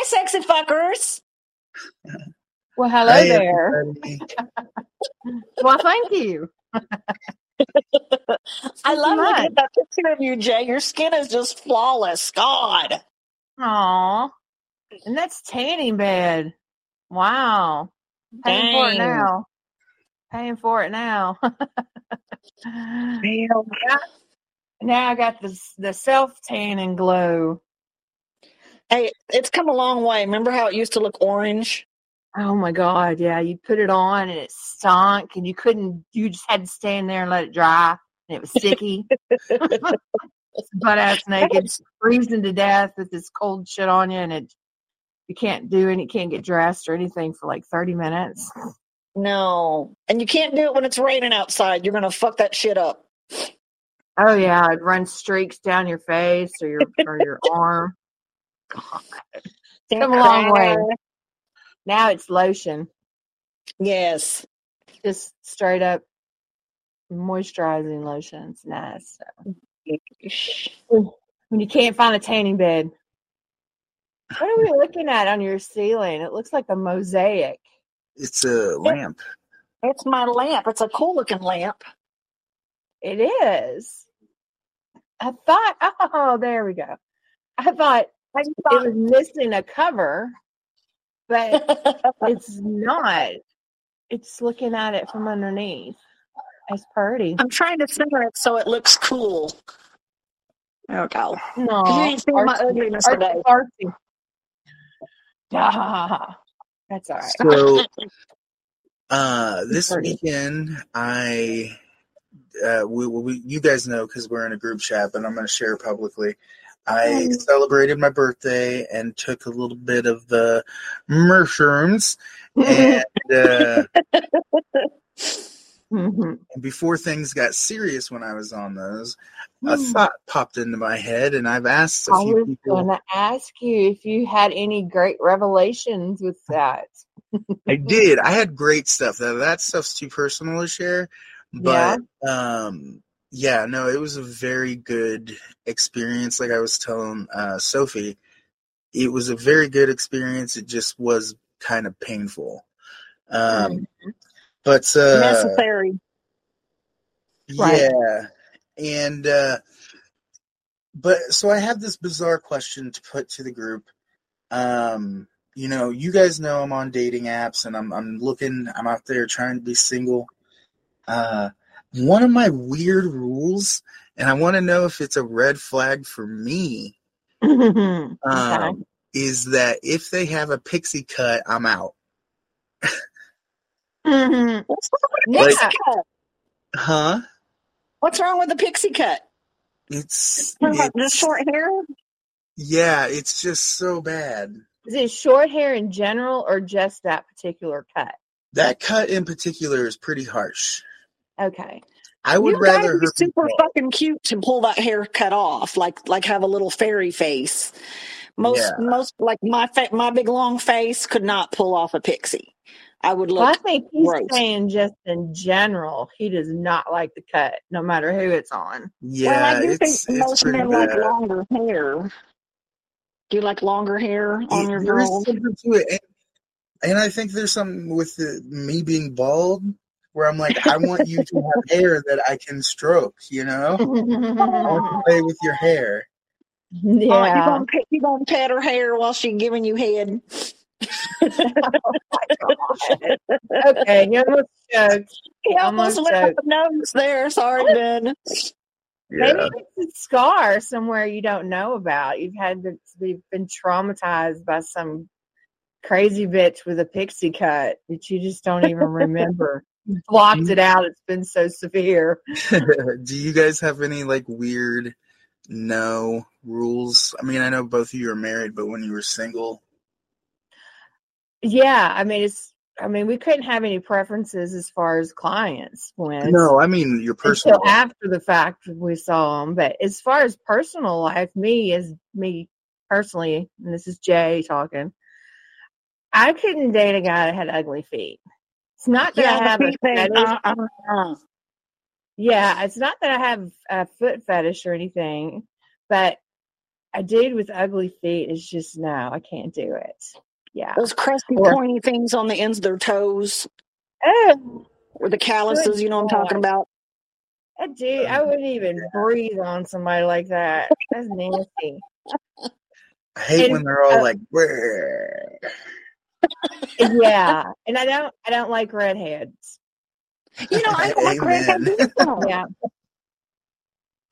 Hi, sexy fuckers. Well, hello Hey, there. Well, thank you. I Thank you love looking at that picture of you, Jay. Your skin is just flawless. God. Aw. And that's tanning bed. Wow. Paying for it now. Paying for it now. Damn. now I got the the self tanning glow. Hey, it's come a long way. Remember how it used to look orange? Oh my god, yeah. You put it on and it stunk and you couldn't you just had to stand there and let it dry and it was sticky. Butt ass naked, freezing to death with this cold shit on you and it you can't do any can't get dressed or anything for like thirty minutes. No. And you can't do it when it's raining outside. You're going to fuck that shit up. Oh yeah, it runs streaks down your face or your or your arm. God. Come a long way. Now it's lotion. Yes. Just straight up moisturizing lotion. It's nice. So, when you can't find a tanning bed. What are we looking at on your ceiling? It looks like a mosaic. It's a lamp. It's my lamp. It's a cool looking lamp. It is. I thought, oh, there we go. I thought I it was missing a cover, but it's not. It's looking at it from underneath. It's pretty. I'm trying to center it so it looks cool. There we go. No, You ain't seen my ugliness today. artsy. Ah, that's all right. So uh this Pretty. weekend I uh we, we you guys know because we're in a group chat, but I'm gonna share publicly. I Mm. celebrated my birthday and took a little bit of the mushrooms and uh Mhm. and before things got serious when I was on those, a Hmm. thought popped into my head and I've asked a I few people. was people going to ask you if you had any great revelations with that. I did. I had great stuff. That that stuff's too personal to share. But um yeah, no, it was a very good experience. Like I was telling uh Sophie, it was a very good experience. It just was kind of painful. Um but uh Necessary. Right. yeah. And uh but so I have this bizarre question to put to the group. Um, you know, you guys know I'm on dating apps and I'm I'm looking I'm out there trying to be single. Uh one of my weird rules, and I want to know if it's a red flag for me, okay. um, is that if they have a pixie cut, I'm out. Mhm. What's wrong with the Like- pixie cut? Huh? What's wrong with the pixie cut? It's, Talking it's Just short hair? yeah, it's just so bad. Is it short hair in general or just that particular cut? That cut in particular is pretty harsh. Okay. I would you gotta rather be super be fucking cute to pull that hair cut off, like like have a little fairy face. Most Yeah. most like my fa- my big long face could not pull off a pixie. I would Well, I think he's gross. saying just in general, he does not like the cut, no matter who it's on. Yeah, well, I do think it's it's most pretty men like longer hair. Do you like longer hair on It- your girls? something to it, and, and I think there's something with the, me being bald where I'm like, I want you to have hair that I can stroke. You know, I want to play with your hair. Uh, you yeah. gonna pet, you gonna pet her hair while she giving you head? okay, you almost choked. He almost Almost went up the nose there. Sorry, Ben. Maybe it's a scar somewhere you don't know about. You've had to, you've been traumatized by some crazy bitch with a pixie cut that you just don't even remember. Blocked mm. it out. It's been so severe. Do you guys have any like weird no rules? I mean, I know both of you are married, but when you were single, Yeah, I mean it's. I mean, we couldn't have any preferences as far as clients went. no, I mean your personal. until after the fact we saw them. But as far as personal life, me as me personally, and this is Jay talking, I couldn't date a guy that had ugly feet. It's not that I have a feet fetish. Uh, uh, uh. Yeah, it's not that I have a foot fetish or anything, but a dude with ugly feet is just no, I can't do it. Yeah. Those crusty, Or- pointy things on the ends of their toes, Oh, or the calluses. You know what I'm talking about? a dude, I wouldn't even breathe on somebody like that. That's nasty. I hate And, when they're all uh, like, "Brr." Yeah, and I don't, I don't like redheads. You know, I don't like redheads Yeah,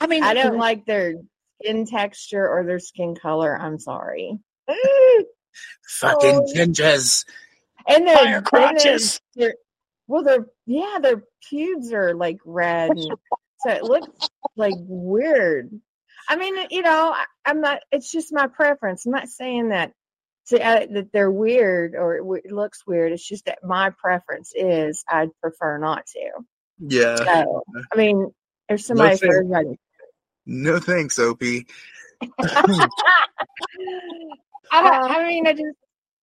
I mean, I don't like their skin texture or their skin color. I'm sorry. Fucking Oh. gingers. And their fire and their- crotches. their- well, their yeah, their pubes are like red, and so it looks like weird. I mean, you know, I, I'm not. It's just my preference. I'm not saying that to, uh, that they're weird or it, w- it looks weird. It's just that my preference is I'd prefer not to. Yeah. So, I mean, there's somebody for everybody. No thanks, Opie. I, don't- I mean, I just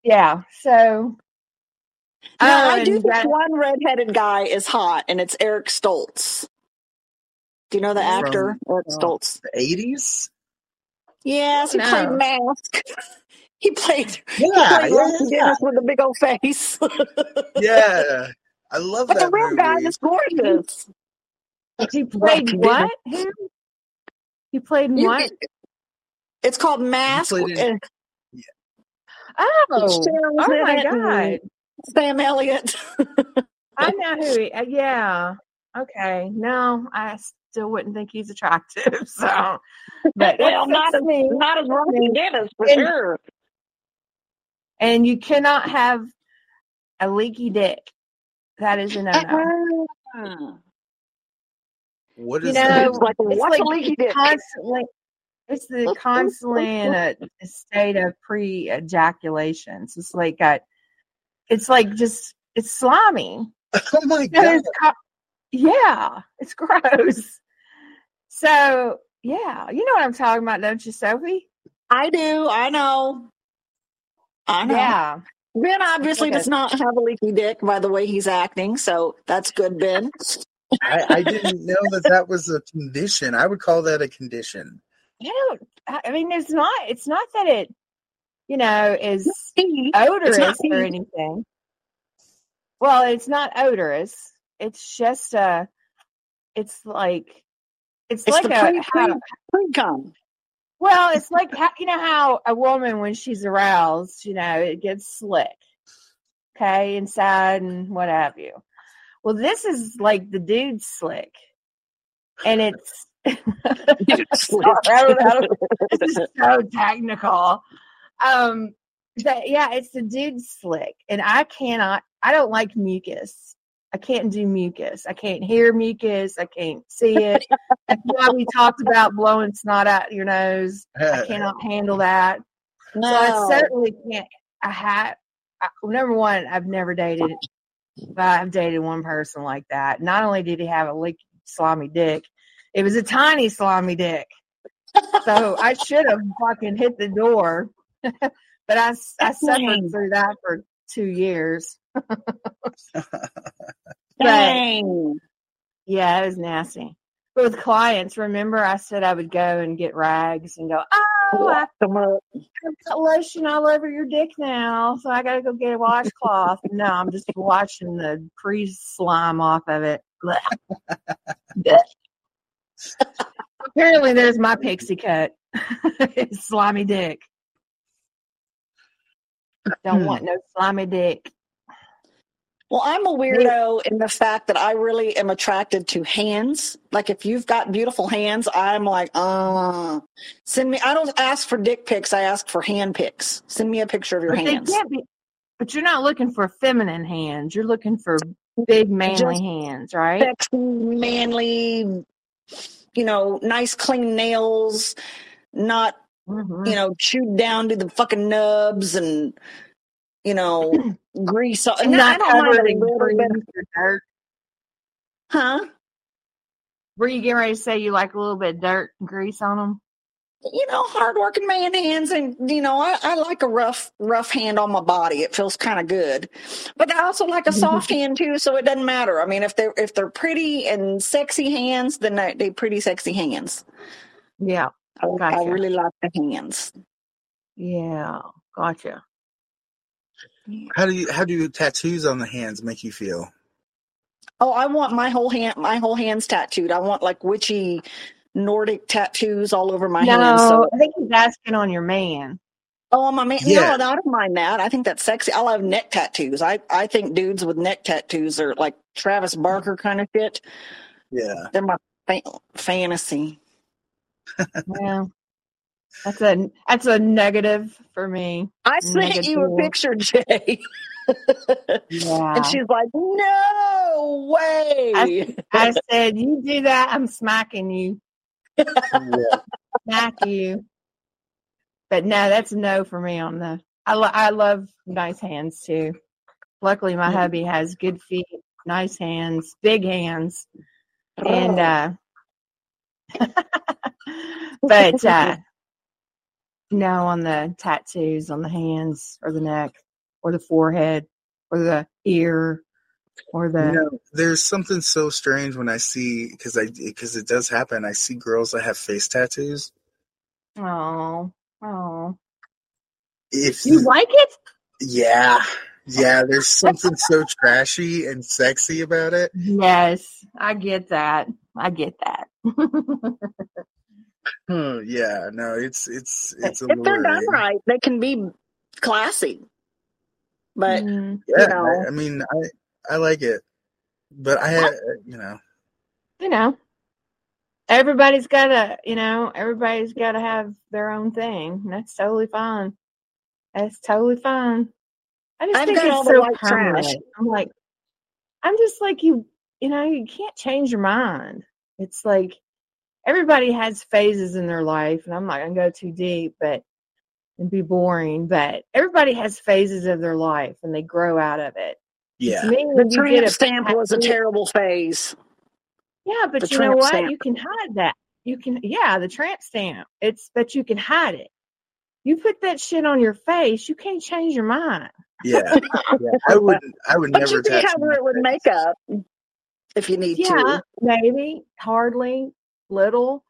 yeah. So No, I um, do think that- one redheaded guy is hot, and it's Eric Stoltz. Do you know the From- actor Eric. Stoltz? The 80s? Yes, he No. played Mask. he played, he Yeah, played yeah, yeah. Dennis with a big old face. Yeah. I love but the that real guy is gorgeous. he played what? Who? He played You- what? It's called Mask. played in- and Oh, oh my god! Sam Elliott. I know who. He, uh, yeah. Okay. No, I still wouldn't think he's attractive. So, but well, not that's as me. not as Rocky Dennis for And- sure. And you cannot have a leaky dick. That is a no no. Uh-uh. You know, that? It's like, It's like a leaky dick? constantly. It's the constantly in a, a state of pre-ejaculation. So it's like got. It's like just it's slimy. Oh my And god. it's co- yeah, it's gross. So yeah, you know what I'm talking about, don't you, Sophie? I do. I know. I know. Yeah. Ben obviously Okay. does not have a leaky dick by the way he's acting, so that's good, Ben. I, I didn't know that that was a condition. I would call that a condition. I don't. I I mean, it's not. It's not that it, you know, is odorous or anything. Well, it's not odorous. It's just uh It's like. It's, It's like a pre- pre- pre- cum. Well. It's like you know how a woman when she's aroused, you know, it gets slick, okay, inside and what have you. Well, this is like the dude's slick, and it's. Sorry, I don't know. this is so technical. Um, that, yeah, it's the dude slick, and I cannot. I don't like mucus. I can't do mucus. I can't hear mucus. I can't see it. That's why we talked about blowing snot out your nose. I cannot handle that. So I certainly can't. I have. I, number one, I've never dated, but I've dated one person like that. Not only did he have a leaky, slimy dick, it was a tiny slimy dick. So I should have fucking hit the door, but I, I suffered through that for two years. Dang. Yeah, it was nasty. But with clients, remember I said I would go and get rags and go, oh, I, I've got lotion all over your dick now, so I gotta go get a washcloth. no, I'm just washing the pre slime off of it. Apparently, there's my pixie cut. It's slimy dick. Don't hmm. want no slimy dick. Well, I'm a weirdo in the fact that I really am attracted to hands. Like if you've got beautiful hands, I'm like, uh, send me. I don't ask for dick pics. I ask for hand pics. Send me a picture of your But hands. be. But you're not looking for feminine hands. You're looking for big manly Just hands, right? Sexy, manly, you know, nice clean nails, not Mhm. you know chewed down to the fucking nubs and you know grease. all- And No, I not don't mind a little bit. grease dirt. Huh? Were you getting ready to say you like a little bit of dirt and grease on them? you know, hardworking man hands, and you know, I, I like a rough, rough hand on my body. It feels kind of good, but I also like a soft hand too. So it doesn't matter. I mean, if they're if they're pretty and sexy hands, then they they pretty sexy hands. Yeah. I, I really like the hands. Yeah. Gotcha. How do you how do tattoos on the hands make you feel? Oh, I want my whole hand, my whole hands tattooed. I want like witchy Nordic tattoos all over my no, hands. So, I think he's asking on your man. oh, my man, Yeah. no, I don't mind that. I think that's sexy. I'll have neck tattoos. I, I think dudes with neck tattoos are like Travis Barker kind of shit. Yeah. They're my fa- fantasy. Yeah. That's a that's a negative for me. I sent you a picture, Jay, Yeah. and she's like, "No way!" I said, "You do that, I'm smacking you, yeah. smack you." But no, that's a no for me on the. I lo- I love nice hands too. Luckily, my hubby has good feet, nice hands, big hands, and uh but uh no on the tattoos on the hands or the neck or the forehead or the ear or the You know, there's something so strange when I see because I because it does happen. I see girls that have face tattoos. oh oh If you like it yeah, yeah, there's something so trashy and sexy about it. yes i get that i get that yeah, no, it's it's it's if they're done right, they can be classy. But Mm, Yeah, know. I, I mean, I I like it, but I had you know. You know. Everybody's gotta you know everybody's gotta have their own thing. That's totally fine. That's totally fine. I just I've think got it's all the so white trash. permanent. I'm like i'm just like you you know you can't change your mind. It's like everybody has phases in their life and i'm not gonna go too deep but and be boring but everybody has phases of their life and they grow out of it yeah to me the tramp get a stamp was a terrible phase. Yeah, but The you know what? stamp. You can hide that. You can, yeah, the tramp stamp. It's, but you can hide it. You put that shit on your face, you can't change your mind. yeah yeah. I would I would But never you can cover it with face. makeup if you need Yeah, to. maybe, hardly, little.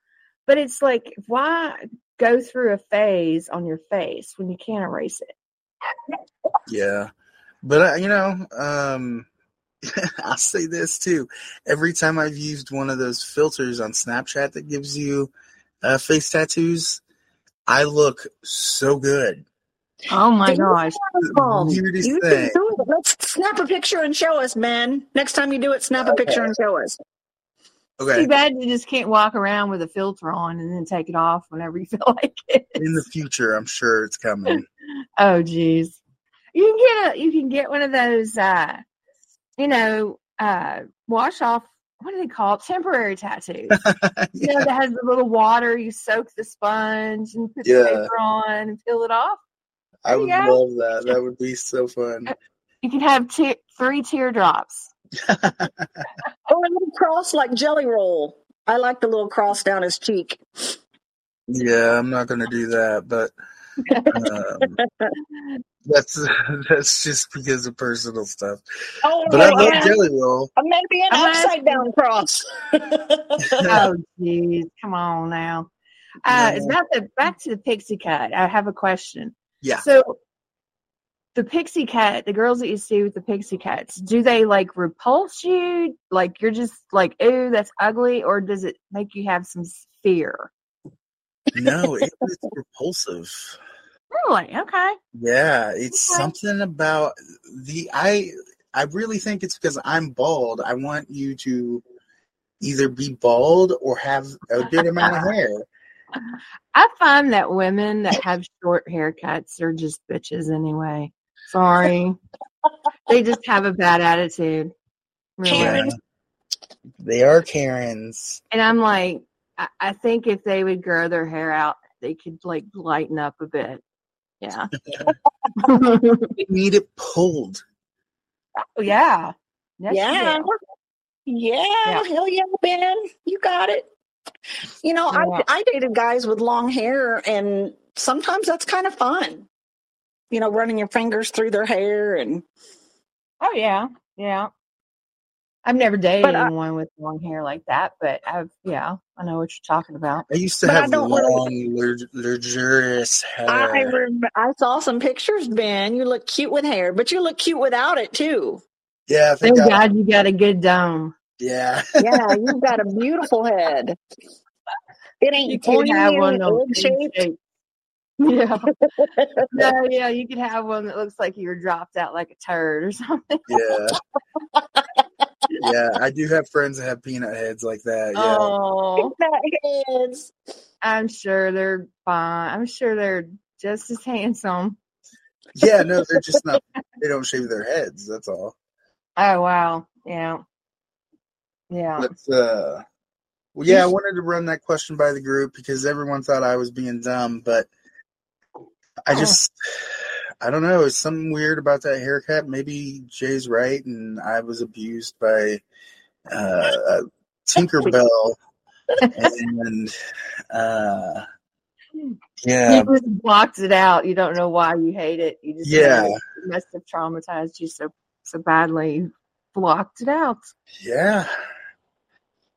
But it's like, why go through a phase on your face when you can't erase it? Yeah, but uh, you know, um, I'll say this too. Every time I've used one of those filters on Snapchat that gives you uh, face tattoos, I look so good. Oh my gosh. The weirdest you thing. do it. Let's snap a picture and show us, man. Next time you do it, snap a picture and show us. Okay, Too bad you just can't walk around with a filter on and then take it off whenever you feel like it. in the future, I'm sure it's coming. Oh geez. You can get a you can get one of those uh you know, uh wash off what do they call it? Temporary tattoos. You know, yeah, that has the little water, you soak the sponge and put Yeah. the paper on and peel it off. I would Yeah. love that. That would be so fun. You can have te- three teardrops. Or a little cross like Jelly Roll. I like the little cross down his cheek. Yeah, I'm not gonna do that, but um, that's that's just because of personal stuff. Oh, But I love I- Jelly Roll. I meant to be an I'm upside down cross. oh geez, come on now. Uh it's No. about the back to the pixie cut. I have a question. Yeah. So the pixie cut, the girls that you see with the pixie cuts, do they like repulse you? Like you're just like, ooh, that's ugly, or does it make you have some fear? No, it was repulsive. Really? Okay. Yeah, it's Okay. something about the I I really think it's because I'm bald. I want you to either be bald or have a good amount of hair. I find that women that have short haircuts are just bitches anyway. Sorry. they just have a bad attitude. Really. Karen. Yeah. They are Karens. And I'm like, I, I think if they would grow their hair out, they could like lighten up a bit. Yeah. They need it pulled. Oh, yeah. Yes, yeah. do. yeah. Yeah. Hell yeah, Ben. You got it. You know, Yeah. I, I dated guys with long hair, and sometimes that's kind of fun. You know, running your fingers through their hair and Oh yeah. Yeah. I've never dated I- anyone with long hair like that, but I've yeah, I know what you're talking about. I used to But have don't really- long, luxurious hair. I rem- I saw some pictures, Ben. You look cute with hair, but you look cute without it too. yeah, Thank thank God. God you got a good dome. Yeah. Yeah, you've got a beautiful head. It ain't You could pointy have one and of those egg shaped. Shaped. Yeah. no, yeah, you could have one that looks like you were dropped out like a turd or something. Yeah. yeah, I do have friends that have peanut heads like that. Yeah. Oh, heads. I'm sure they're fine. I'm sure they're just as handsome. Yeah, no, they're just not they don't shave their heads, that's all. Oh wow, yeah, yeah. But uh well, yeah, I wanted to run that question by the group because everyone thought I was being dumb, but I Oh. just I don't know, it's something weird about that haircut. Maybe Jay's right and I was abused by uh Tinkerbell and uh yeah, You just blocked it out. You don't know why you hate it. You just Yeah. it must have traumatized you so so badly. You blocked it out. yeah.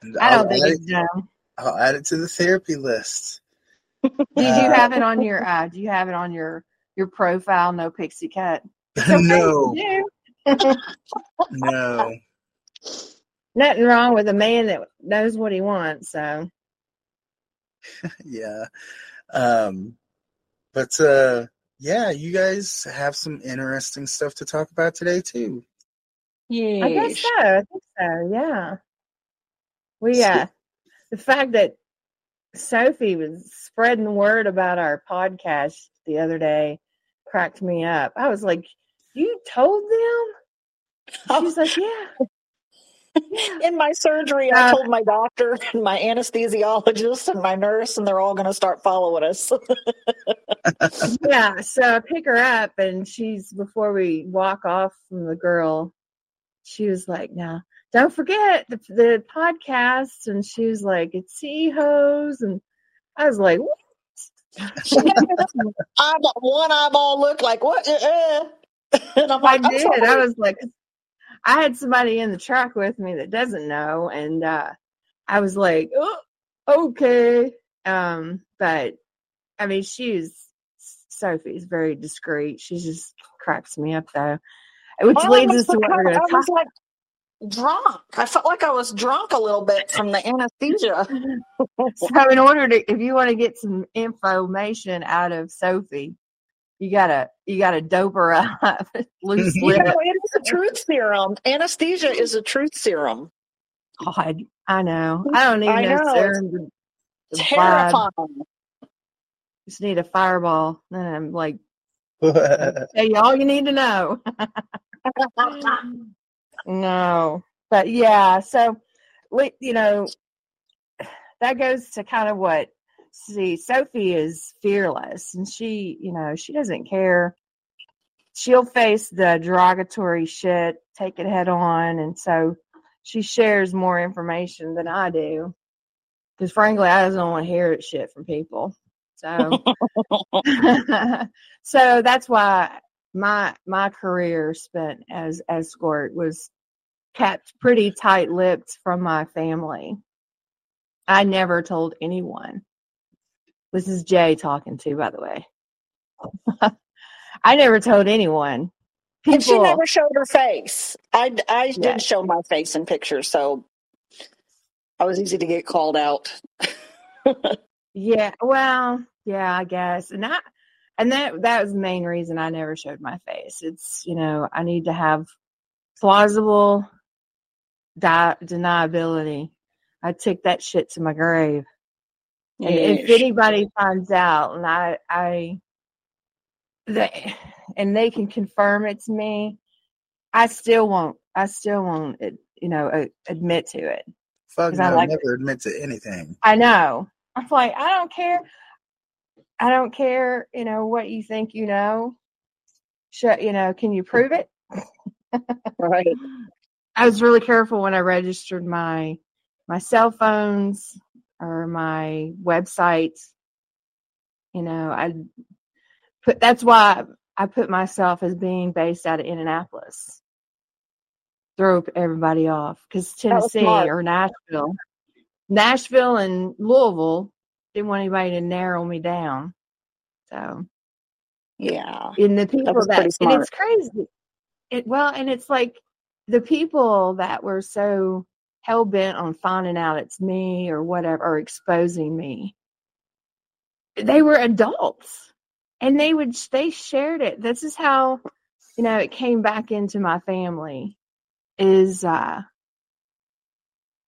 And I I'll don't think it's it, dumb. I'll add it to the therapy list. Do you Uh, have it on your uh do you have it on your your profile, no pixie cut? no, no. Nothing wrong with a man that knows what he wants, so yeah. Um but uh yeah, you guys have some interesting stuff to talk about today too. Yeah, I guess so. I think so, yeah. We uh the fact that Sophie was spreading the word about our podcast the other day cracked me up. I was like, You told them? She's like, Yeah. In my surgery, I Uh, told my doctor and my anesthesiologist and my nurse, and they're all going to start following us. yeah, so I pick her up and she's before we walk off from the girl, she was like, "Now, don't forget the the podcast." And she was like, "It's hose," and I was like, "What?" eyeball, one eyeball look like what? Uh, uh. And I'm I like, I'm did. sorry. I was like, I had somebody in the truck with me that doesn't know, and uh, I was like, oh, okay. Um, but I mean, she's Sophie's very discreet. She just cracks me up though, which I leads us to what we're going to talk. like drunk. I felt like I was drunk a little bit from the anesthesia. So, in order to, if you want to get some information out of Sophie, you gotta you gotta dope her up, loose You know, it is a truth serum. Anesthesia is a truth serum. God, I know. Mm-hmm. I don't even I know, know, serum to- to apply. Terrifying. Just need a fireball, and I'm like, yeah, tell you all you need to know. no, but yeah. So, you know, that goes to kind of what. See, Sophie is fearless, and she, you know, she doesn't care. She'll face the derogatory shit, take it head on, and so she shares more information than I do. Because frankly, I just don't want to hear shit from people. So, so that's why my my career spent as escort was kept pretty tight lipped from my family. I never told anyone. This is Jay talking to, by the way. I never told anyone. And she never showed her face. I, I Yeah. did show my face in pictures, so I was easy to get called out. Yeah, well, yeah, I guess. And that and that that was the main reason I never showed my face. It's, you know, I need to have plausible di- deniability. I took that shit to my grave. And if anybody finds out and I I they and they can confirm it's me, I still won't I still won't eh, you know admit to it. Fuck no, I like never admit to anything. I know. I'm like, I don't care. I don't care, you know, what you think you know. Sh- you know, can you prove it? right. I was really careful when I registered my my cell phones or my website. You know, I put that's why I put myself as being based out of Indianapolis. throw everybody off because Tennessee or Nashville, Nashville and Louisville didn't want anybody to narrow me down. So, Yeah. and the people was that, and it's crazy. It well, and it's like the people that were so hell bent on finding out it's me or whatever, or exposing me. They were adults, and they would they shared it. This is how you know it came back into my family. Is uh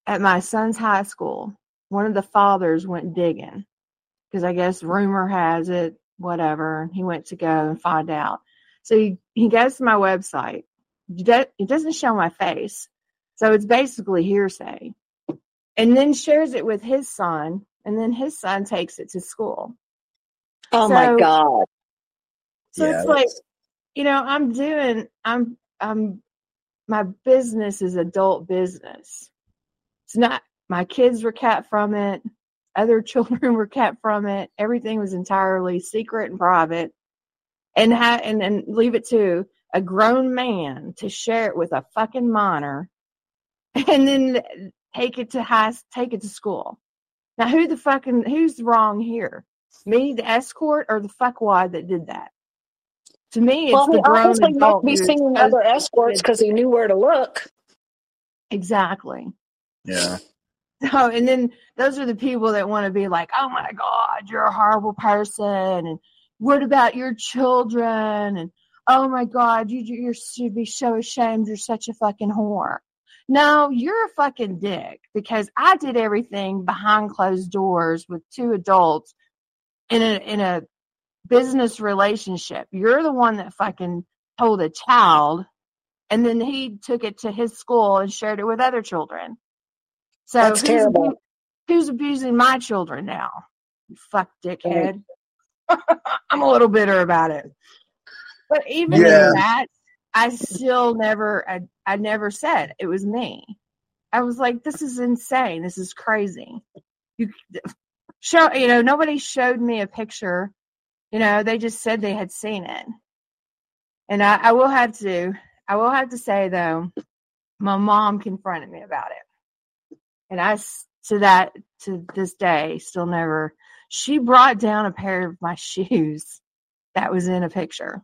at my son's high school, one of the fathers went digging because I guess rumor has it, whatever. He went to go and find out. So he, he goes to my website. It doesn't show my face. So it's basically hearsay. And then shares it with his son. And then his son takes it to school. Oh So- my God. So Yeah, it's like, you know, I'm doing, I'm, I'm, my business is adult business. It's not, my kids were kept from it. Other children were kept from it. Everything was entirely secret and private. And ha- and, and leave it to a grown man to share it with a fucking minor and then take it to high, take it to school. Now, who the fucking, who's wrong here? Me, the escort, or the fuckwad that did that? To me, it's Well, the grown obviously might adult be seeing other escorts because he knew where to look. Exactly. yeah. So, and then those are the people that want to be like, "Oh my God, you're a horrible person," and what about your children? And oh my God, you you should be so ashamed. You're such a fucking whore. No, you're a fucking dick because I did everything behind closed doors with two adults in a in a business relationship. You're the one that fucking told a child, and then he took it to his school and shared it with other children. So That's who's, terrible. who's abusing my children now? You fuck dickhead. I'm a little bitter about it. But even Yeah. in that, I still never, I, I never said it was me. I was like, this is insane. This is crazy. You show, you know, nobody showed me a picture. You know, they just said they had seen it. And I, I will have to, I will have to say though, my mom confronted me about it. And I, to that, to this day, still never, she brought down a pair of my shoes that was in a picture.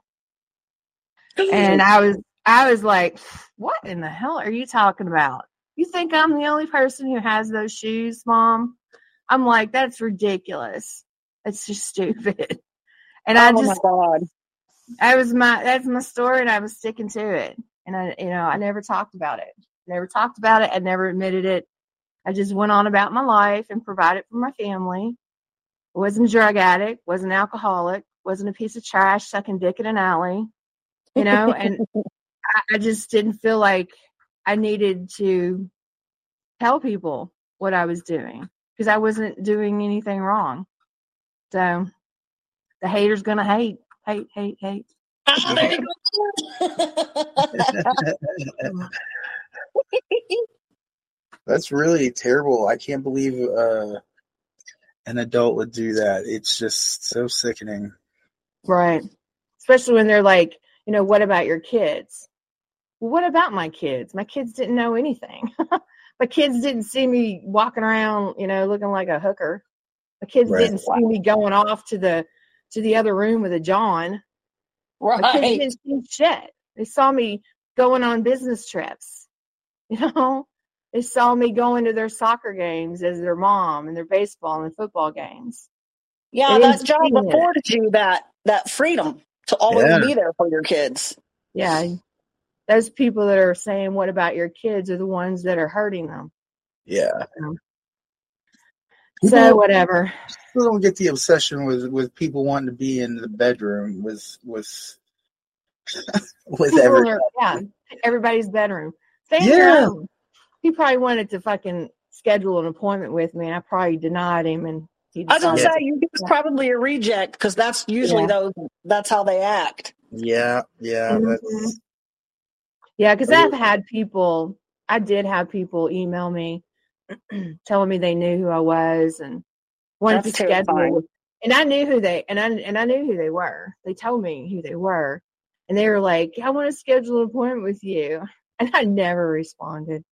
And I was, I was like, what in the hell are you talking about? You think I'm the only person who has those shoes, mom? I'm like, that's ridiculous. That's just stupid. And I oh just, my God. I was my that's my story, and I was sticking to it. And I, you know, I never talked about it. Never talked about it. I never admitted it. I just went on about my life and provided for my family. wasn't a drug addict. wasn't an alcoholic. wasn't a piece of trash sucking dick in an alley. You know, and I, I just didn't feel like I needed to tell people what I was doing because I wasn't doing anything wrong. So the haters gonna hate, hate, hate, hate. There you go. That's really terrible. I can't believe uh, an adult would do that. It's just so sickening. Right. Especially when they're like, you know, what about your kids? Well, what about my kids? My kids didn't know anything. my kids didn't see me walking around, you know, looking like a hooker. My kids Right. didn't see me going off to the to the other room with a John. Right. My kids didn't see shit. They saw me going on business trips. You know, they saw me going to their soccer games as their mom and their baseball and football games. Yeah, that job afforded you that that freedom to always Yeah. be there for your kids. Yeah, those people that are saying, "What about your kids?" are the ones that are hurting them. Yeah. Um, so People- whatever. People don't get the obsession with, with people wanting to be in the bedroom with with with People every. are- yeah, everybody's bedroom. Stay Yeah. your own. He probably wanted to fucking schedule an appointment with me, and I probably denied him. And he I was gonna say you was probably a reject because that's usually Yeah. those that's how they act. Yeah, yeah. Mhm. Yeah, because I've had people, I did have people email me telling me they knew who I was and wanted That's to schedule. And I knew who they and I and I knew who they were. They told me who they were, and they were like, "I want to schedule an appointment with you." and I never responded.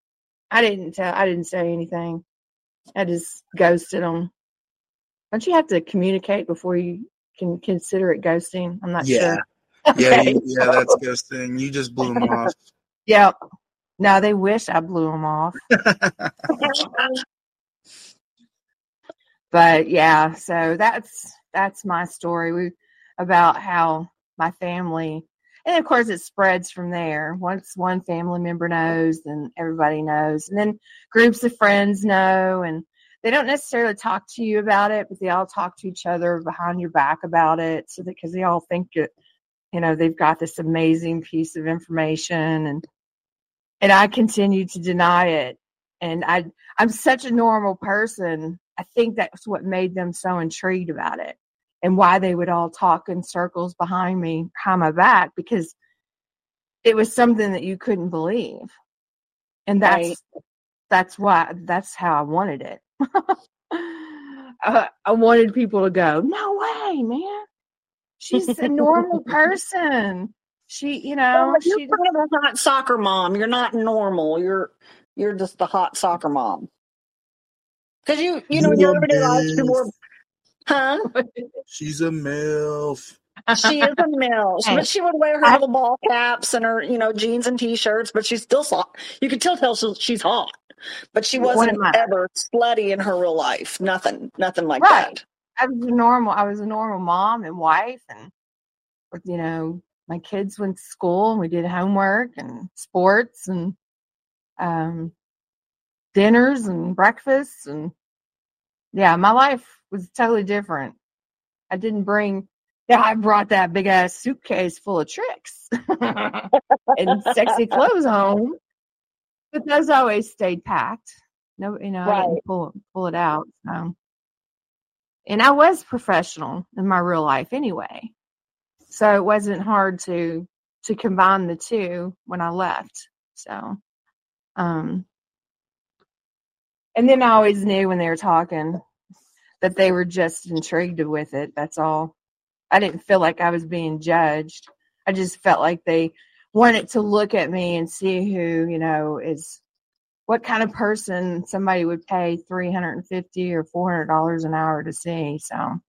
I didn't tell. I didn't say anything. I just ghosted them. Don't you have to communicate before you can consider it ghosting? I'm not Yeah. sure. Yeah, Okay. you- yeah, that's ghosting. You just blew them off. yeah. No, they wish I blew them off. but yeah, so that's that's my story we, about how my family, and of course it spreads from there. Once one family member knows, then everybody knows, and then groups of friends know, and they don't necessarily talk to you about it, but they all talk to each other behind your back about it, so that because they all think that you know they've got this amazing piece of information, and and I continue to deny it, and I I'm such a normal person. I think that's what made them so intrigued about it and why they would all talk in circles behind me, behind my back, because it was something that you couldn't believe. And that's Right. that's why that's how I wanted it. uh, I wanted people to go, no way, man. She's a normal person. She, you know, Well, you're she a hot soccer mom. You're not normal. You're you're just the hot soccer mom. Because you you know in your everyday life you huh? She's a MILF. She is a mill. She, Hey, but she would wear her little ball caps and her you know jeans and t-shirts, but she's still so- you could still tell she- she's hot. But she wasn't ever slutty in her real life. Nothing, nothing like Right. that. I was a normal I was a normal mom and wife and you know my kids went to school and we did homework and sports and um dinners and breakfasts and yeah my life was totally different I didn't bring yeah I brought that big ass suitcase full of tricks and sexy clothes home but those always stayed packed no you know I didn't pull pull it out so and I was professional in my real life anyway. So it wasn't hard to to combine the two when I left. So um and then I always knew when they were talking that they were just intrigued with it. That's all. I didn't feel like I was being judged. I just felt like they wanted to look at me and see who, you know, is what kind of person somebody would pay 350 or 400 dollars an hour to see. So I'm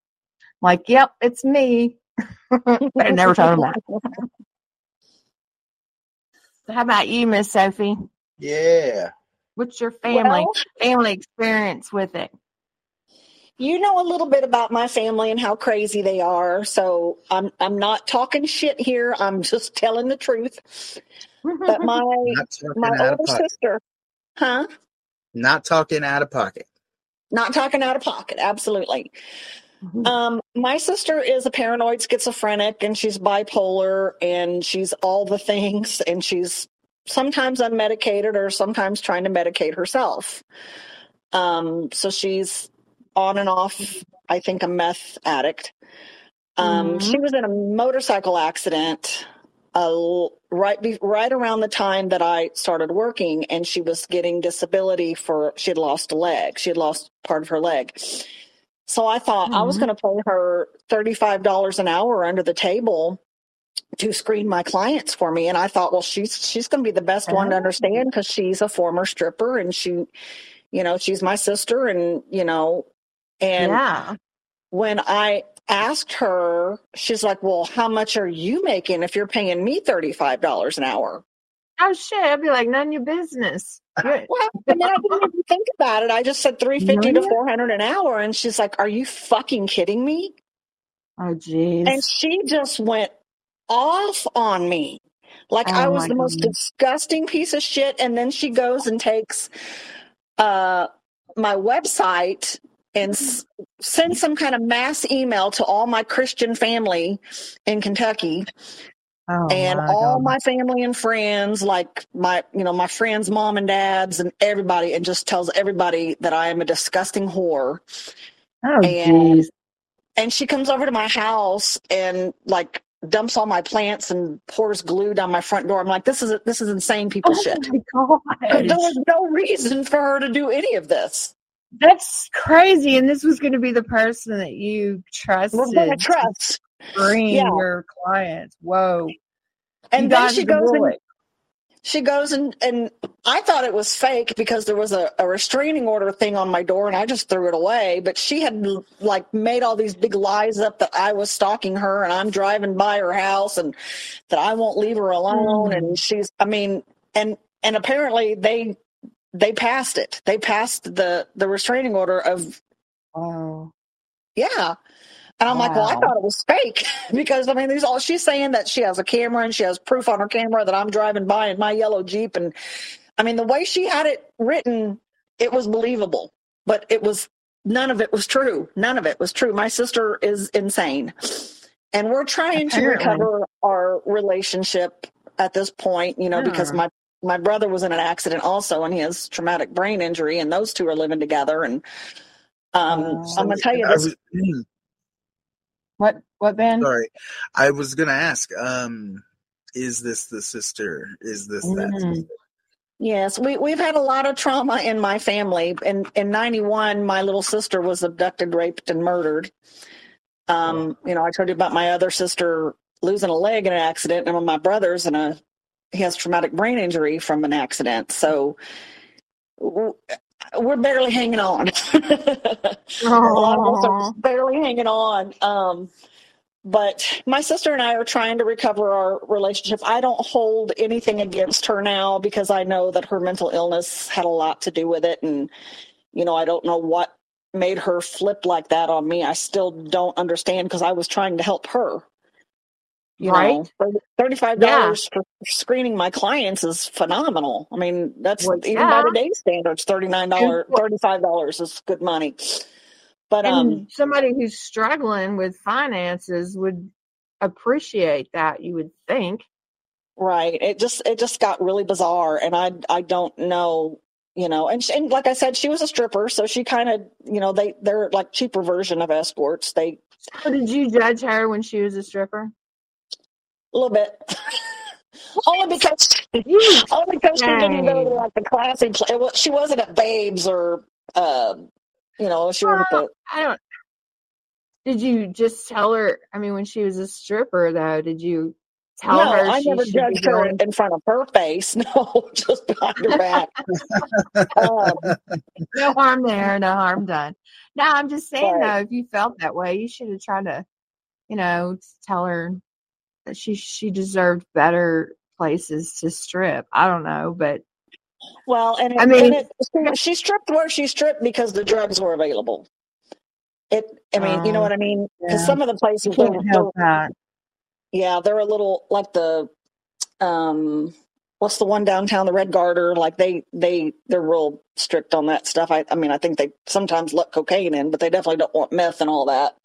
like yep it's me. But i never told them that. So how about you miss sophie? Yeah. what's your family Well, family experience with it you know a little bit about my family and how crazy they are. So I'm I'm not talking shit here. I'm just telling the truth. But my my older sister, huh? Not talking out of pocket. Not talking out of pocket. Absolutely. Um, my sister is a paranoid schizophrenic and she's bipolar and she's all the things and she's sometimes unmedicated or sometimes trying to medicate herself. Um, so she's on and off, I think, a meth addict. Um, She was in a motorcycle accident uh, right be- right around the time that I started working, and she was getting disability for she had lost a leg. She had lost part of her leg. So I thought I was Mhm. going to pay her $35 an hour under the table to screen my clients for me and I thought well she's she's going to be the best one to Oh. understand cuz she's a former stripper and she you know she's my sister and you know and yeah when I asked her she's like well how much are you making if you're paying me $35 an hour oh shit i'd be like none of your business You're- Well, and then I didn't even think about it. I just said three fifty to Really? four hundred an hour, and she's like, "Are you fucking kidding me?" oh jeez And she just went off on me, like I Oh, was my the most goodness. disgusting piece of shit. And then she goes and takes uh, my website and s- sends some kind of mass email to all my Christian family in Kentucky. Oh, and my all God. my family and friends like my you know my friends mom and dads and everybody and just tells everybody that i am a disgusting whore. Oh and- jeez. and she comes over to my house and like dumps all my plants and pours glue down my front door. I'm like this is this is insane people oh shit. my God. there was no reason for her to do any of this That's crazy. And this was going to be the person that you trusted we're going to to trust screen Yeah. your clients. Whoa. and you then she goes and she goes and and I thought it was fake because there was a, a restraining order thing on my door and I just threw it away. But she had like made all these big lies up that I was stalking her and I'm driving by her house and that I won't leave her alone. Mm. And she's I mean and and apparently they they passed it. They passed the the restraining order of Oh. yeah. And I'm like, well, I thought it was fake because I mean, there's all she's saying that she has a camera and she has proof on her camera that I'm driving by in my yellow Jeep. And I mean, the way she had it written, it was believable, but it was none of it was true. None of it was true. My sister is insane. And we're trying to recover our relationship at this point, you know, because my my brother was in an accident also and he has traumatic brain injury and those two are living together and um Oh. I'm gonna tell you this was, mm, What what Ben? sorry, I was gonna ask. Um, is this the sister? Is this that? Mm. Yes, we we've had a lot of trauma in my family. In in '91, my little sister was abducted, raped, and murdered. Um, you know, I told you about my other sister losing a leg in an accident, and one of my brother's in a he has traumatic brain injury from an accident. So we're barely hanging on. a lot of us are barely hanging on. Um, but my sister and I are trying to recover our relationship. I don't hold anything against her now because I know that her mental illness had a lot to do with it. And, you know, I don't know what made her flip like that on me. I still don't understand because I was trying to help her. You Right. know, thirty-five dollars for screening my clients is phenomenal. I mean, that's Well, even by yeah. today's standards, thirty-nine dollars, thirty-five dollars is good money. But and um, somebody who's struggling with finances would appreciate that, you would think. Right. It just it just got really bizarre, and I I don't know, you know. And, she, and like I said, she was a stripper, so she kind of, you know, they they're like cheaper version of escorts. They So did you judge her when she was a stripper? A little bit, only because only because she didn't go to like the classy. Pl- it wa- she wasn't at Babes or, uh, you know, she was at the. I don't did you just tell her I mean when she was a stripper though, did you tell No, her I she never should be judged her going in front of her face. No, just behind her back. um, no harm there, no harm done. No, I'm just saying Right. though, if you felt that way, you should have tried to, you know, tell her she she deserved better places to strip. I don't know, but Well, and, it, I mean- and it, she stripped where she stripped because the drugs were available. It, I mean, you know Oh, what I mean? Because yeah. some of the places, they're, can't help that. yeah, they're a little like the, um, what's the one downtown, the Red Garter? Like they, they, they're real strict on that stuff. I, I mean, I think they sometimes let cocaine in, but they definitely don't want meth and all that.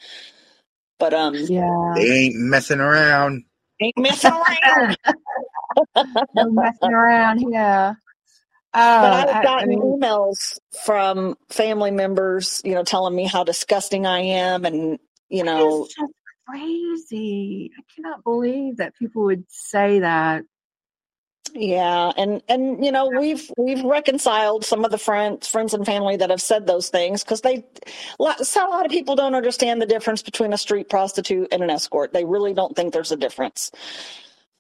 But um, Yeah. They ain't messing around. Ain't messing around. no messing around here. But Oh, I've I, I gotten mean, emails from family members, you know, telling me how disgusting I am, and you know, crazy. I cannot believe that people would say that. Yeah, and and you know we've we've reconciled some of the friends friends and family that have said those things because they so a lot of people don't understand the difference between a street prostitute and an escort. They really don't think there's a difference.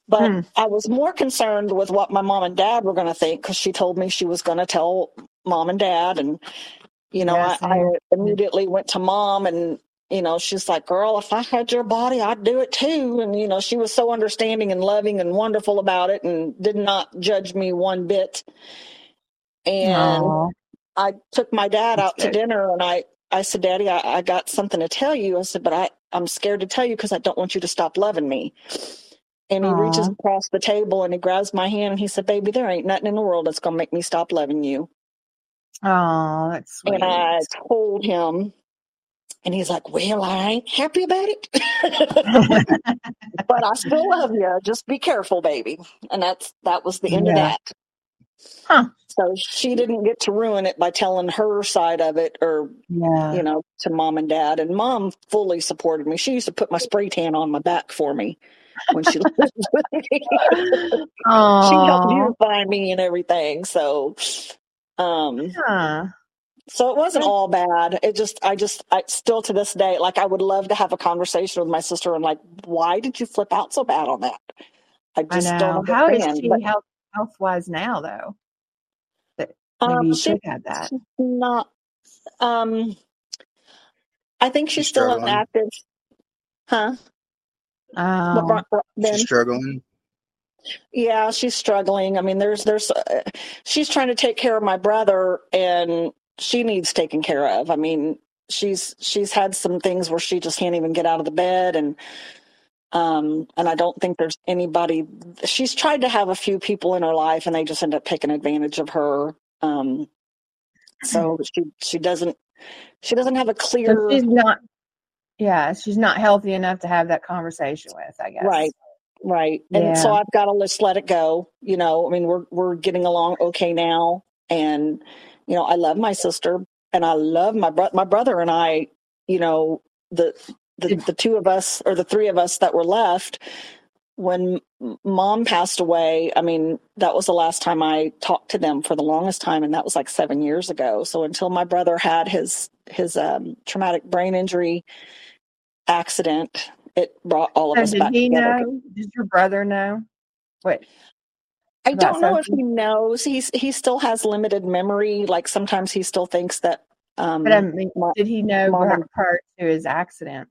But Hmm. I was more concerned with what my mom and dad were going to think because she told me she was going to tell mom and dad, and you know Yeah, I, I immediately went to mom and you know she's like girl if i had your body i'd do it too. And you know she was so understanding and loving and wonderful about it and did not judge me one bit. And Aw. i took my dad That's out to dinner and i i said daddy i, I got something to tell you. I said but i i'm scared to tell you because i don't want you to stop loving me. And he reaches across the table and he grabs my hand and he said baby there ain't nothing in the world that's going to make me stop loving you. Oh, that's sweet. and i told him and he's like well i ain't happy about it but I still love you. Just be careful, baby. And that's that was the end of that. Huh. So she didn't get to ruin it by telling her side of it or, yeah. you know, to mom and dad. And mom fully supported me. She used to put my spray tan on my back for me when she lived with me. she helped Aw. beautify me and everything. So um Huh. So it wasn't all bad. It just I just I still to this day, like I would love to have a conversation with my sister and like, why did you flip out so bad on that? I I just know. don't know. How is she But help? health wise now, though? That maybe Um, you she's should have that. not. Um, I think she's She's still struggling. inactive. Huh? What Oh, brought- brought- She's struggling. Yeah, she's struggling. I mean, there's there's uh, she's trying to take care of my brother and she needs taken care of. I mean, she's she's had some things where she just can't even get out of the bed and um and I don't think there's anybody she's tried to have a few people in her life and they just end up taking advantage of her. Um so she she doesn't she doesn't have a so clear she's not. Yeah, she's not healthy enough to have that conversation with. I guess. Right. Right. And so I've got to just let it go. You know, I mean, we're we're getting along okay now, and you know, I love my sister, and I love my brother. My brother and I, you know, the the the two of us or the three of us that were left when mom passed away. I mean, that was the last time I talked to them for the longest time, and that was like seven years ago. So until my brother had his his um, traumatic brain injury accident, it brought all of So us did back he together. know? Did your brother know? What I don't know if he knows. He's he still has limited memory. Like sometimes he still thinks that. But I Um, mean, did he know mom pri- prior to his accident?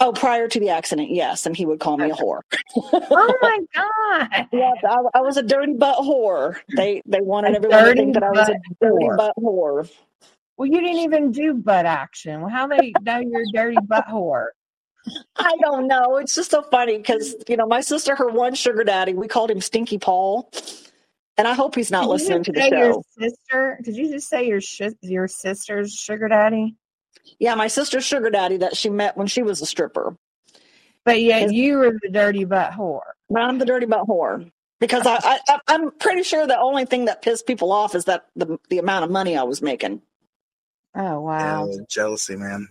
oh, prior to the accident, yes, and he would call me a whore. Oh my god! yeah, I, I was a dirty butt whore. They they wanted A everyone to think that I was a dirty whore. butt whore. Well, you didn't even do butt action. Well, how they know you're a dirty butt whore? I don't know. It's just so funny because you know my sister, her one sugar daddy, we called him Stinky Paul, and I hope he's not Did listening to the say your show. sister? Did you just say your sh- your sister's sugar daddy? Yeah, my sister's sugar daddy that she met when she was a stripper. But yet His, you were the dirty butt whore. I'm the dirty butt whore because I, I I- I'm pretty sure the only thing that pissed people off is that the the amount of money I was making. Oh Yeah, wow. jealousy, man.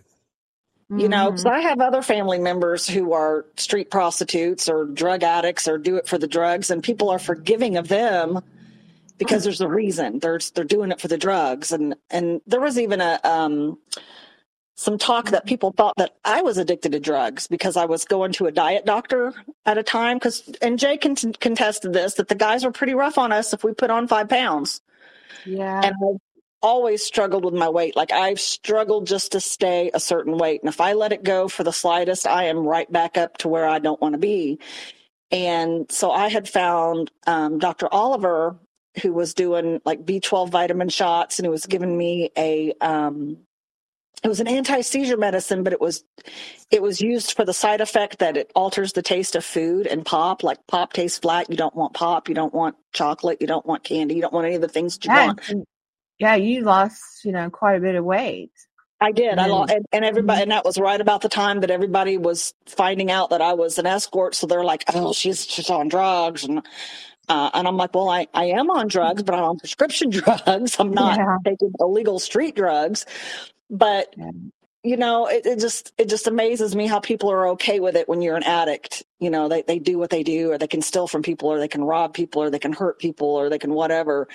You know, because hmm I have other family members who are street prostitutes or drug addicts or do it for the drugs, and people are forgiving of them because there's a reason. They're they're doing it for the drugs, and and there was even a um some talk that people thought that I was addicted to drugs because I was going to a diet doctor at a time. Because and Jay contested this that the guys were pretty rough on us if we put on five pounds, Yeah. and always struggled with my weight. Like I've struggled just to stay a certain weight, and if I let it go for the slightest, I am right back up to where I don't want to be. And so I had found um, Dr. Oliver, who was doing like B12 vitamin shots, and he was giving me a um, it was an anti-seizure medicine, but it was it was used for the side effect that it alters the taste of food and pop. Like pop tastes flat. You don't want pop. You don't want chocolate. You don't want candy. You don't want any of the things that you Yeah. want. Yeah. You lost, you know, quite a bit of weight. I did. And I lost, and, and everybody, Mhm. and that was right about the time that everybody was finding out that I was an escort. So they're like, "Oh, she's she's on drugs," and uh, and I'm like, "Well, I I am on drugs, but I'm on prescription drugs. I'm not yeah. taking illegal street drugs." But yeah. you know, it, it just it just amazes me how people are okay with it when you're an addict. You know, they they do what they do, or they can steal from people, or they can rob people, or they can hurt people, or they can whatever.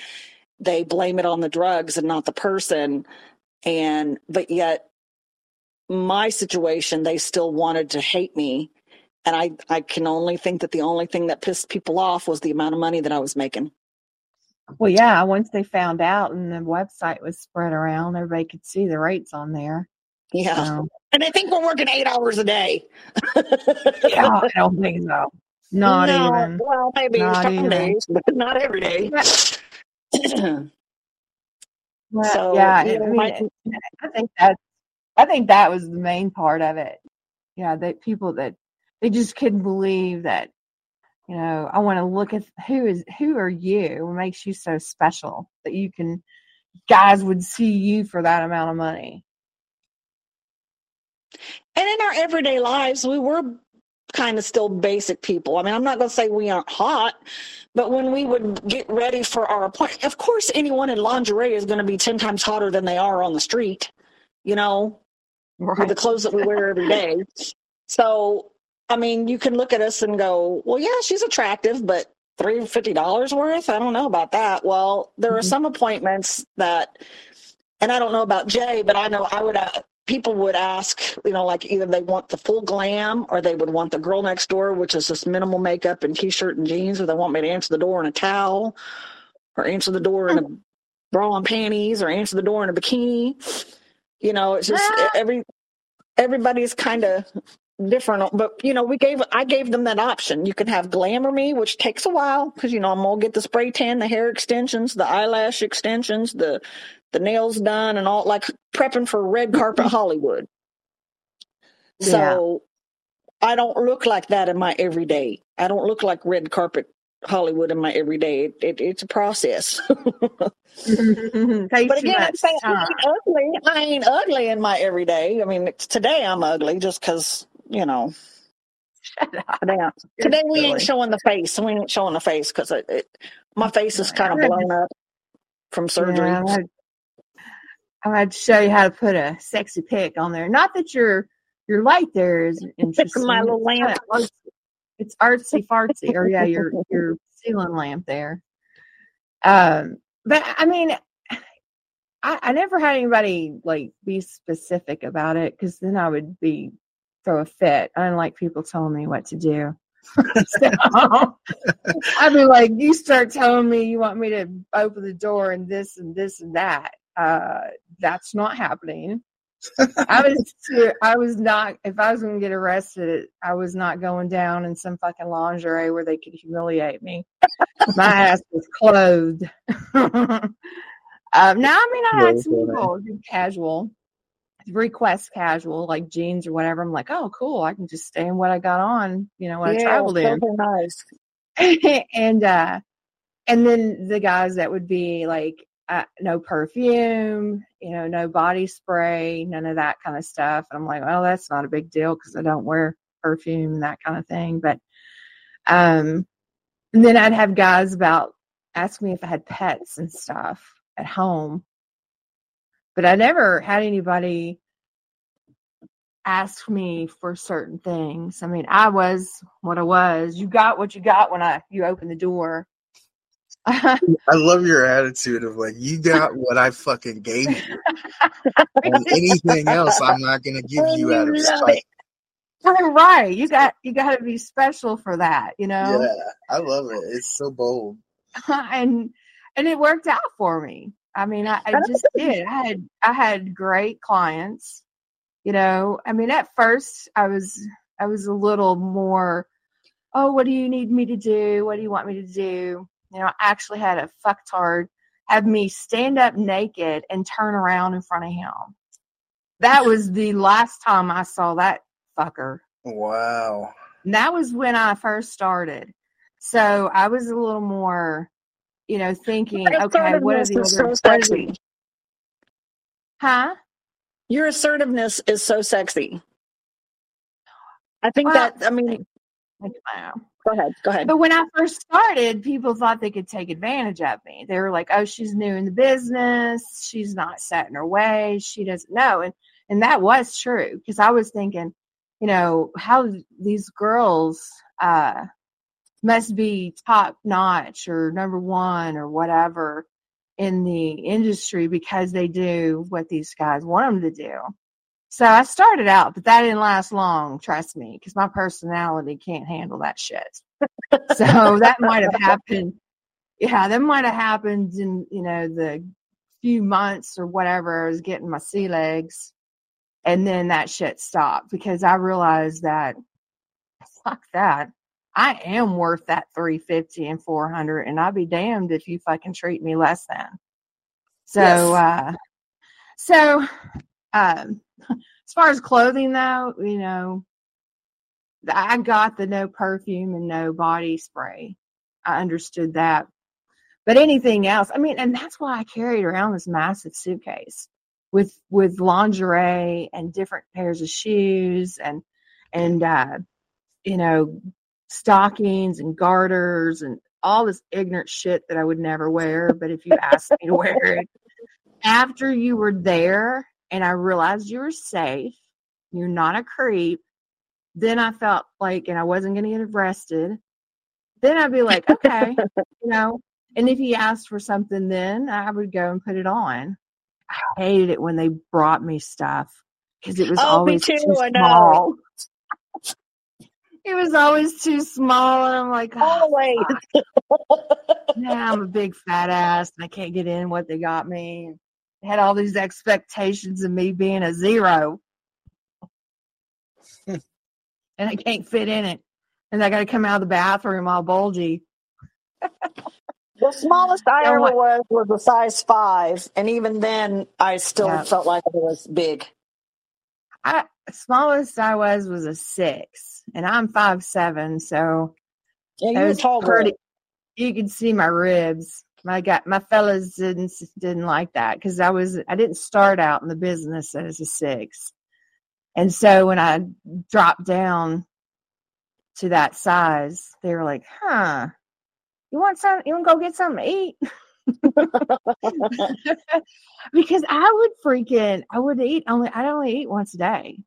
They blame it on the drugs and not the person and but yet my situation they still wanted to hate me and i i can only think that the only thing that pissed people off was the amount of money that i was making Well, yeah. Once they found out and the website was spread around, everybody could see the rates on there. yeah So and i think we're working eight hours a day yeah, I don't think so. Not no even. well maybe Not some even. days but not every day so yeah. you I mean, my I think that I think that was the main part of it. Yeah, that people that they just couldn't believe that. You know, I want to look at who is who are you? What makes you so special that you can guys would see you for that amount of money? and in our everyday lives we were kind of still basic people. I mean i'm not going to say we aren't hot but when we would get ready for our appointment of course anyone in lingerie is going to be 10 times hotter than they are on the street you know with the clothes that we wear every day. So i mean you can look at us and go well yeah she's attractive but $350 worth? I don't know about that. Well there are Mhm. some appointments that and i don't know about jay but i know i would uh, people would ask, you know, like either they want the full glam or they would want the girl next door, which is just minimal makeup and t-shirt and jeans, or they want me to answer the door in a towel or answer the door in a bra and panties or answer the door in a bikini. You know, it's just Ah. every everybody's kind of different but you know we gave i gave them that option you can have glamour me which takes a while because you know i'm gonna get the spray tan the hair extensions the eyelash extensions the the nails done and all like prepping for red carpet hollywood. So i don't look like that in my everyday. I don't look like red carpet hollywood in my everyday. It, it, it's a process. But again i'm saying I ain't ugly. I ain't ugly in my everyday. I mean it's- today i'm ugly just because you know. Shut up. Today, we ain't showing the face. We ain't showing the face because my face is kind of blown up from surgery. Yeah, I, I had to show you how to put a sexy pic on there. Not that your your light there is interesting. My little lamp. artsy. It's artsy fartsy, or yeah, your your ceiling lamp there. Um, but I mean, I, I never had anybody like be specific about it because then I would be throw a fit. I don't like people telling me what to do. so I'd be like, you start telling me you want me to open the door and this and this and that. Uh, that's not happening. I was, I was not. If I was going to get arrested, I was not going down in some fucking lingerie where they could humiliate me. My ass was clothed. um, now, I mean, I had some people casual, request casual, like jeans or whatever. I'm like, oh, cool. I can just stay in what I got on, you know, when I yeah, traveled in nice. and uh and then the guys that would be like uh, no perfume you know no body spray none of that kind of stuff and i'm like well that's not a big deal because i don't wear perfume and that kind of thing but um and then i'd have guys about ask me if i had pets and stuff at home but i never had anybody ask me for certain things. I mean, I was what I was. You got what you got when I you opened the door. I love your attitude of like, you got what I fucking gave you. And anything else, I'm not going to give you out of spite. right. You got you got to be special for that, you know. Yeah, I love it. It's so bold. and and it worked out for me. I mean, I, I just did. I had I had great clients. You know, I mean, at first I was I was a little more, oh, what do you need me to do? What do you want me to do? You know, I actually had a fucktard have me stand up naked and turn around in front of him. That was the last time I saw that fucker. Wow. And that was when I first started. So I was a little more, you know, thinking, okay, what are Assertiveness the is other, so what are the- sexy. huh? Your assertiveness is so sexy. I think Well, that. I mean, Wow. Go ahead. Go ahead. But when I first started, people thought they could take advantage of me. They were like, "Oh, she's new in the business. She's not set in her way. She doesn't know." And and that was true because I was thinking, you know, how these girls uh, must be top notch or number one or whatever in the industry because they do what these guys want them to do. So I started out, but that didn't last long, trust me, because my personality can't handle that shit. so that might have happened. Yeah, that might have happened in, you know, the few months or whatever I was getting my sea legs. And then that shit stopped because I realized that fuck that. I am worth that 350 and 400 and I'll be damned if you fucking treat me less than. So, Yes. uh, so, um, as far as clothing though, you know, I got the no perfume and no body spray. I understood that. But anything else, I mean, and that's why I carried around this massive suitcase with with lingerie and different pairs of shoes and and uh you know stockings and garters and all this ignorant shit that I would never wear, but if you asked me to wear it after you were there and I realized you were safe, you're not a creep, then I felt like, and I wasn't going to get arrested, then I'd be like, okay, you know. And if he asked for something, then I would go and put it on. I hated it when they brought me stuff because it was Oh, always too, too small. it was always too small, and I'm like, oh, Always. now I'm a big fat ass, and I can't get in what they got me. Had all these expectations of me being a zero, and I can't fit in it. And I got to come out of the bathroom all bulgy. The smallest I ever was was a size five, and even then, I still Yeah. felt like it was big. I smallest I was was a six, and I'm five seven, so Yeah, you tall. pretty. You could see my ribs. My got my fellas didn't didn't like that because I was I didn't start out in the business as a six, and so when I dropped down to that size, they were like, "Huh, you want some? You want to go get something to eat?" because I would freaking I would eat only I'd only eat once a day.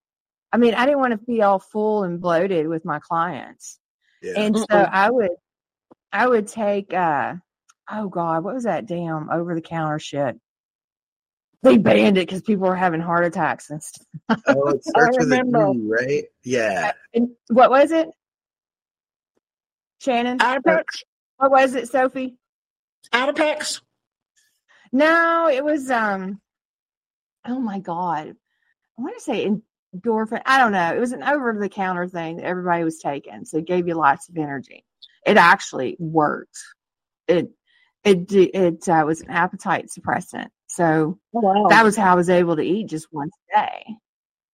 I mean, I didn't want to be all full and bloated with my clients. Yeah. And so I would I would take uh oh god, what was that damn over the counter shit? They banned it because people were having heart attacks and stuff. oh, it starts with a remember. Right? Yeah. And what was it? Shannon? Adipex? What was it, Sophie? Adipex? No, it was um oh my god. I want to say endorphin. I don't know. It was an over the counter thing that everybody was taking. So it gave you lots of energy. It actually worked. It it it uh, was an appetite suppressant. So Oh, wow. that was how I was able to eat just once a day.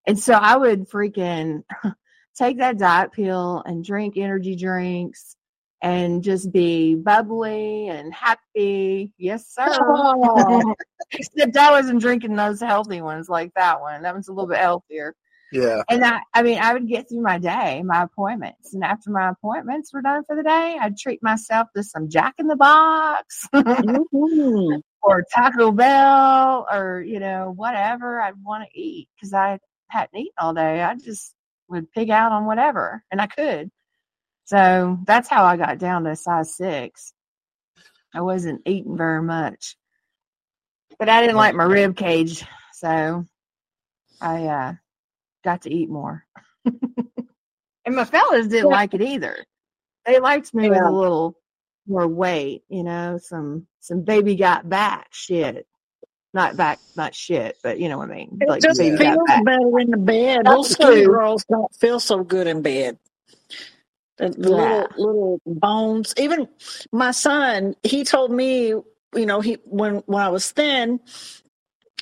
And so I would freaking take that diet pill and drink energy drinks and just be bubbly and happy. Yes, sir. Oh. Except I wasn't drinking those healthy ones like that one. That one's a little bit healthier. Yeah. And I, I mean, I would get through my day, my appointments. And after my appointments were done for the day, I'd treat myself to some Jack in the Box Mhm. or Taco Bell or, you know, whatever I'd want to eat because I hadn't eaten all day. I just would pig out on whatever and I could. So that's how I got down to size six. I wasn't eating very much, but I didn't like my rib cage. So I, uh, got to eat more. and my fellas didn't Yeah. like it either. They liked me with Yeah. a little more weight, you know, some some baby got back shit. Not back, not shit, but you know what I mean. It Like just feels better in the bed. That's Those skinny girls don't feel so good in bed. The, the Yeah. little little bones. Even my son, he told me, you know, he when when I was thin,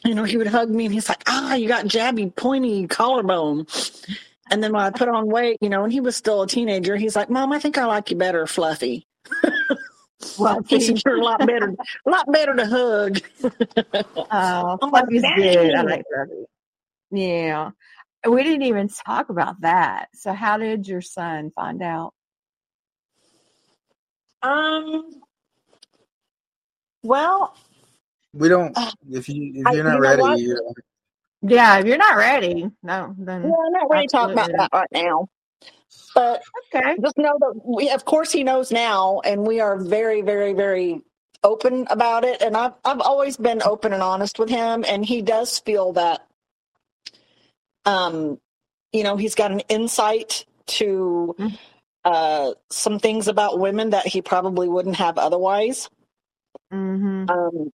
you know, he would hug me and he's like, "Ah, you got jabby, pointy collarbone." And then when I put on weight, you know, and he was still a teenager, he's like, "Mom, I think I like you better, fluffy." Well, You're a lot better, a lot better to hug. Oh, Fluffy's good. I like Fluffy. Yeah. We didn't even talk about that. So how did your son find out? Um. Well, We don't. Uh, If you if you're not you ready, you don't. Yeah, if you're not ready, no, then yeah, I'm not ready to talk about Absolutely. that right now. But okay. just know that we, of course, he knows now, and we are very, very, very open about it. And I've I've always been open and honest with him, and he does feel that, um, you know, he's got an insight to Mhm. uh some things about women that he probably wouldn't have otherwise. Mm-hmm. um,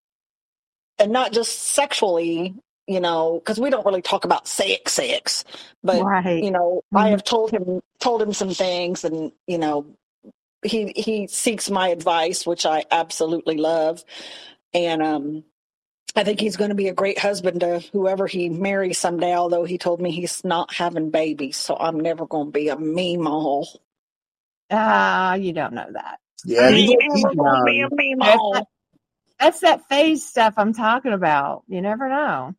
and not just sexually, you know, because we don't really talk about sex, sex, but right. you know, I Mhm. have told him told him some things, and you know, he he seeks my advice, which I absolutely love, and um, I think he's going to be a great husband to whoever he marries someday. Although he told me he's not having babies, so I'm never going to be a meemaw. Ah, you don't know that. Yeah, I'm he's, he's never going That's that phase stuff I'm talking about. You never know.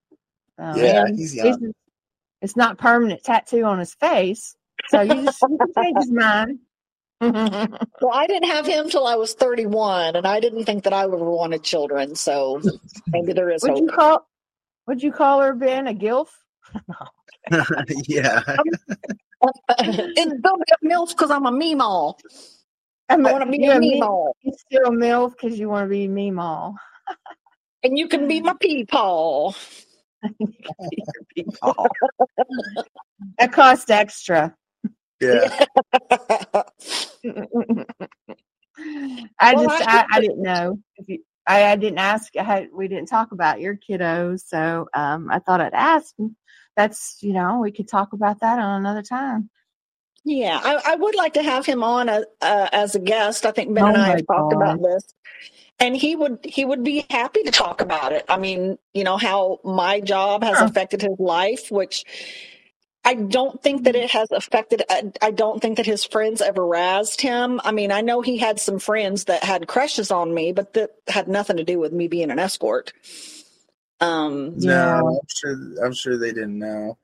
So, Yeah, man, he's He's- young. it's not permanent tattoo on his face, so you just you can change his mind. Well, I didn't have him till I was 31, and I didn't think that I ever wanted children. So maybe there is would you call would you call her Ben a gilf? yeah, it's still be a milf because I'm a meemaw. I I'm want to be you a a meemaw, you still a milf because you want to be meemaw. and you can be my peepaw. People. that cost extra. Yeah. I Well, just I- I, I didn't know if you I, I didn't ask I had, we didn't talk about your kiddos so um I thought I'd ask that's you know we could talk about that on another time Yeah, I, I would like to have him on a, uh, as a guest. I think Ben Oh and I my have talked about this, and he would he would be happy to talk about it. I mean, you know how my job has Sure. affected his life, which I don't think that it has affected. I, I don't think that his friends ever razzed him. I mean, I know he had some friends that had crushes on me, but that had nothing to do with me being an escort. Um, Yeah. No, I'm sure. I'm sure they didn't know.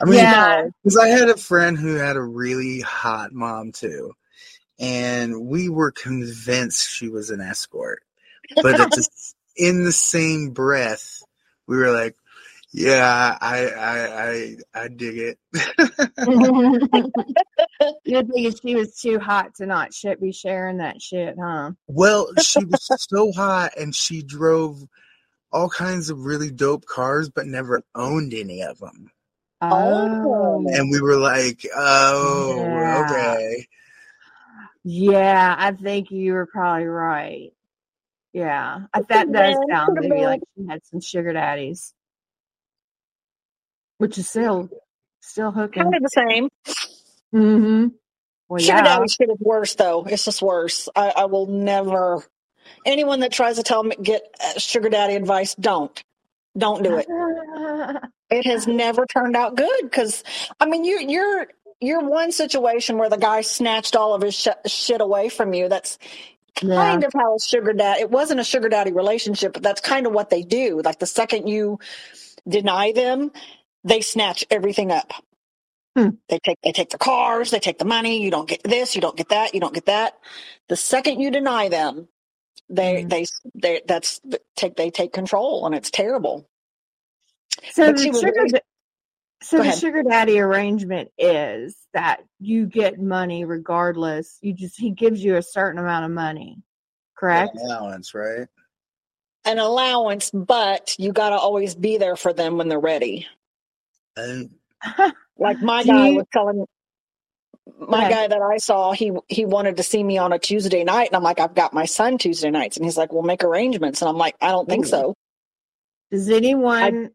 I mean, Yeah. because I had a friend who had a really hot mom too, and we were convinced she was an escort. But the, in the same breath, we were like, "Yeah, I, I, I, I dig it." You're thinking she was too hot to not shit, be sharing that shit, huh? Well, she was so hot, and she drove all kinds of really dope cars, but never owned any of them. Oh. And we were like, "Oh, Yeah. okay." Yeah, I think you were probably right. Yeah, I- that does sound maybe been. like she had some sugar daddies, which is still still hooking. kind of the same. Mm-hmm. Well, Sugar yeah. daddy shit is worse, though. It's just worse. I, I will never. Anyone that tries to tell me get uh, sugar daddy advice, don't, don't do it. It has never turned out good because I mean, you you're you're one situation where the guy snatched all of his sh- shit away from you. That's yeah. kind of how a sugar dad. It wasn't a sugar daddy relationship, but that's kind of what they do. Like the second you deny them, they snatch everything up. Hmm. They take they take the cars, they take the money. You don't get this, you don't get that, you don't get that. The second you deny them, they Mhm. they they that's take they take control, and it's terrible. So the she was sugar, da- so Go the ahead. sugar daddy arrangement is that you get money regardless. You just he gives you a certain amount of money, correct? allowance, right? An allowance, but you got to always be there for them when they're ready. And Like my guy you- was telling my guy that I saw, he he wanted to see me on a Tuesday night, and I'm like, I've got my son Tuesday nights, and he's like, Well, make arrangements, and I'm like, I don't think Ooh. so. Does anyone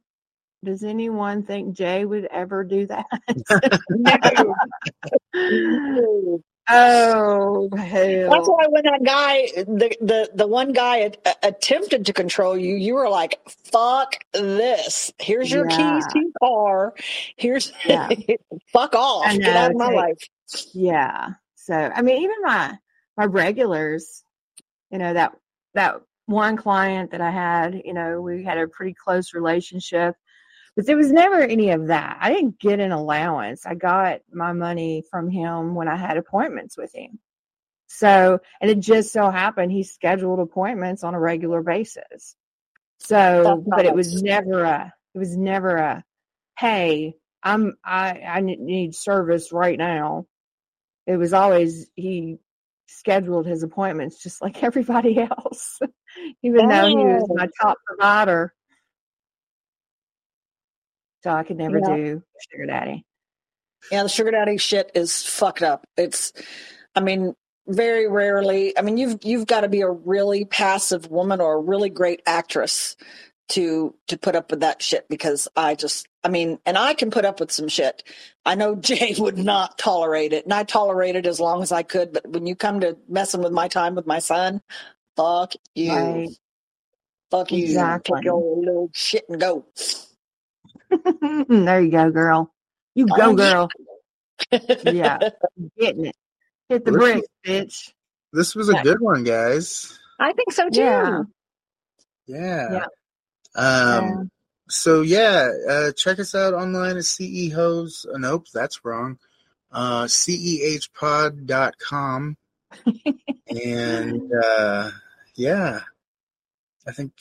does anyone think Jay would ever do that? oh hell! That's why when that guy, the the the one guy a- attempted to control you, you were like, "Fuck this! Here's your keys to your car. Here's Yeah. fuck off. Get out of my life." Yeah. So I mean, even my my regulars, you know that that one client that I had, you know, we had a pretty close relationship, but there was never any of that. I didn't get an allowance. I got my money from him when I had appointments with him. So, and it just so happened he scheduled appointments on a regular basis. So, but it was never a, it was never a, hey, I'm, I, I need service right now. It was always, he scheduled his appointments just like everybody else, even though he was my top provider. So I could never Yeah. do sugar daddy. Yeah, the sugar daddy shit is fucked up. It's, I mean, very rarely. I mean, you've you've got to be a really passive woman or a really great actress to to put up with that shit. Because I just, I mean, and I can put up with some shit. I know Jay would not tolerate it, and I tolerated as long as I could. But when you come to messing with my time with my son, fuck you, Right. fuck you, Exactly. take your little shit and go. there you go, girl. You Oh, go, girl. Yeah. Getting it. Hit the Well, this bricks, bitch. this was a Yeah. good one, guys. I think so too. Yeah. Yeah. Yeah. Um. So yeah, uh, check us out online at cehos. Uh, nope, that's wrong. Uh, cehpod.com. and uh, yeah, I think.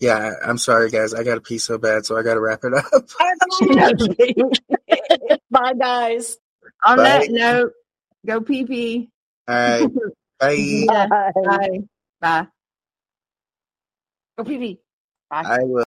Yeah, I'm sorry, guys. I got to pee so bad, so I got to wrap it up. Bye, guys. On Bye. that note, go pee pee. All right, bye. Bye. Bye. Bye. Go pee pee. Bye. I will.